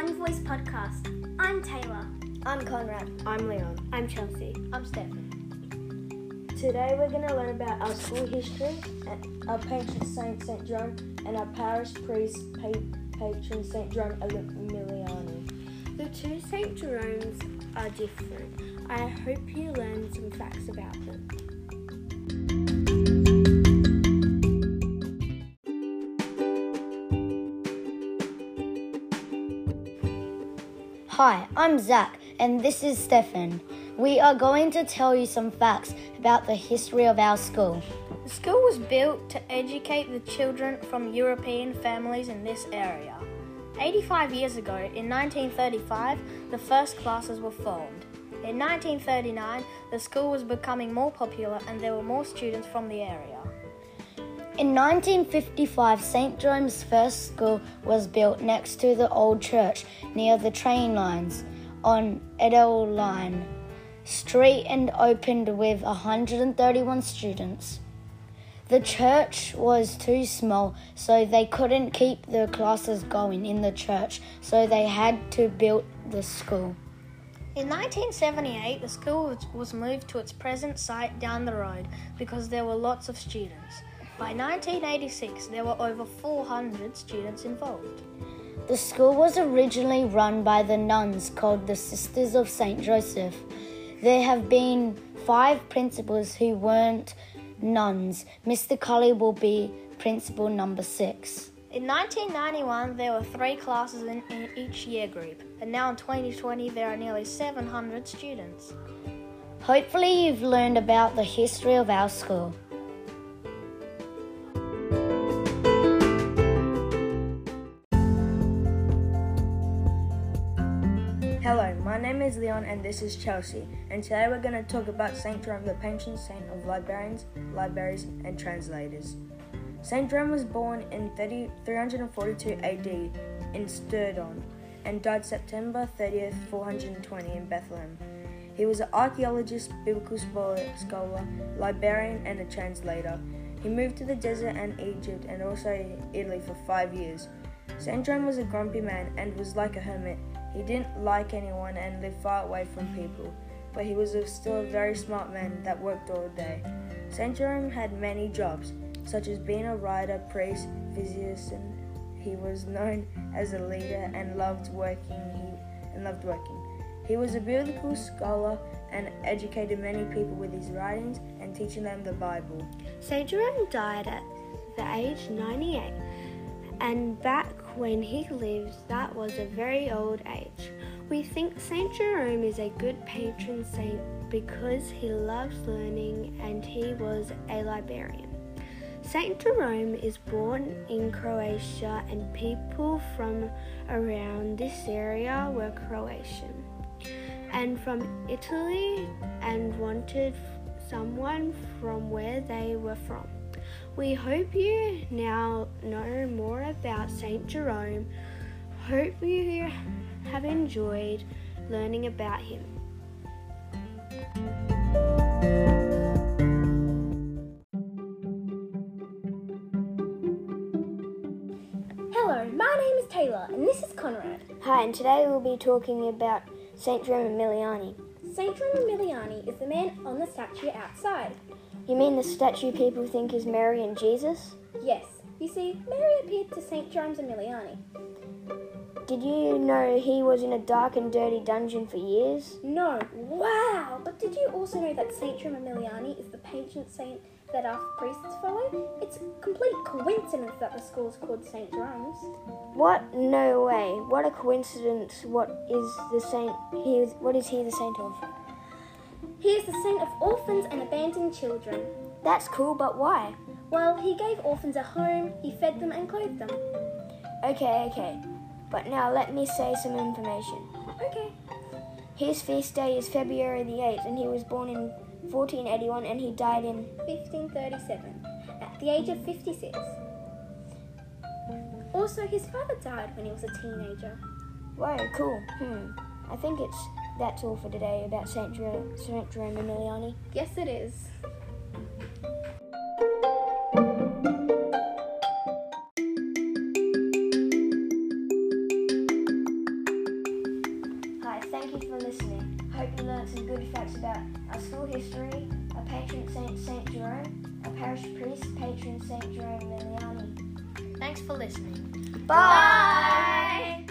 One Voice podcast. I'm Taylor. I'm Conrad. I'm Leon. I'm Chelsea. I'm Stefan. Today we're going to learn about our school history, our patron saint St. Jerome, and our parish priest patron St. Jerome Emiliani. The two St. Jeromes are different. I hope you learn some facts about them. Hi, I'm Zach, and this is Stefan. We are going to tell you some facts about the history of our school. The school was built to educate the children from European families in this area. 85 years ago, in 1935, the first classes were formed. In 1939, the school was becoming more popular and there were more students from the area. In 1955, St. Jerome's first school was built next to the old church near the train lines on Edel Line Street and opened with 131 students. The church was too small, so they couldn't keep the classes going in the church, so they had to build the school. In 1978, the school was moved to its present site down the road because there were lots of students. By 1986, there were over 400 students involved. The school was originally run by the nuns called the Sisters of St. Joseph. There have been five principals who weren't nuns. Mr. Cully will be principal number six. In 1991, there were three classes in, in, each year group, and now in 2020, there are nearly 700 students. Hopefully, you've learned about the history of our school. Hello, my name is Leon and this is Chelsea, and today we're going to talk about St. Jerome, the patron saint of librarians, libraries, and translators. St. Jerome was born in 30, 342 AD in Stridon and died September 30th, 420 in Bethlehem. He was an archaeologist, biblical scholar, librarian, and a translator. He moved to the desert and Egypt and also Italy for five years. St. Jerome was a grumpy man and was like a hermit. He didn't like anyone and lived far away from people, but he was still a very smart man that worked all day. St. Jerome had many jobs, such as being a writer, priest, physician. He was known as a leader and loved working. He and loved working. He was a biblical scholar and educated many people with his writings and teaching them the Bible. St. Jerome died at the age 98, and back when he lived, that was a very old age. We think St. Jerome is a good patron saint because he loves learning and he was a librarian. St. Jerome is born in Croatia, and people from around this area were Croatian and from Italy and wanted someone from where they were from. We hope you now know St. Jerome. Hope you have enjoyed learning about him. Hello, my name is Taylor and this is Conrad. Hi, and today we'll be talking about St. Jerome Emiliani. St. Jerome Emiliani is the man on the statue outside. You mean the statue people think is Mary and Jesus? Yes. You see, Mary appeared to St. Jerome Emiliani. Did you know he was in a dark and dirty dungeon for years? No. Wow! But did you also know that St. Jerome Emiliani is the patron saint that our priests follow? It's a complete coincidence that the school is called St. Jerome's. What? No way. What a coincidence. What is the saint he is what is he the saint of? He is the saint of orphans and abandoned children. That's cool, but why? Well, he gave orphans a home, he fed them and clothed them. Okay, okay. But now let me say some information. Okay. His feast day is February the 8th, and he was born in 1481 and he died in 1537 at the age of 56. Also, his father died when he was a teenager. Wow, cool. Hmm. I think it's that's all for today about Saint Saint Jerome Emiliani. Yes, it is. History, a patron saint, St. Jerome, a parish priest, patron St. Jerome Miliani. Thanks for listening. Bye.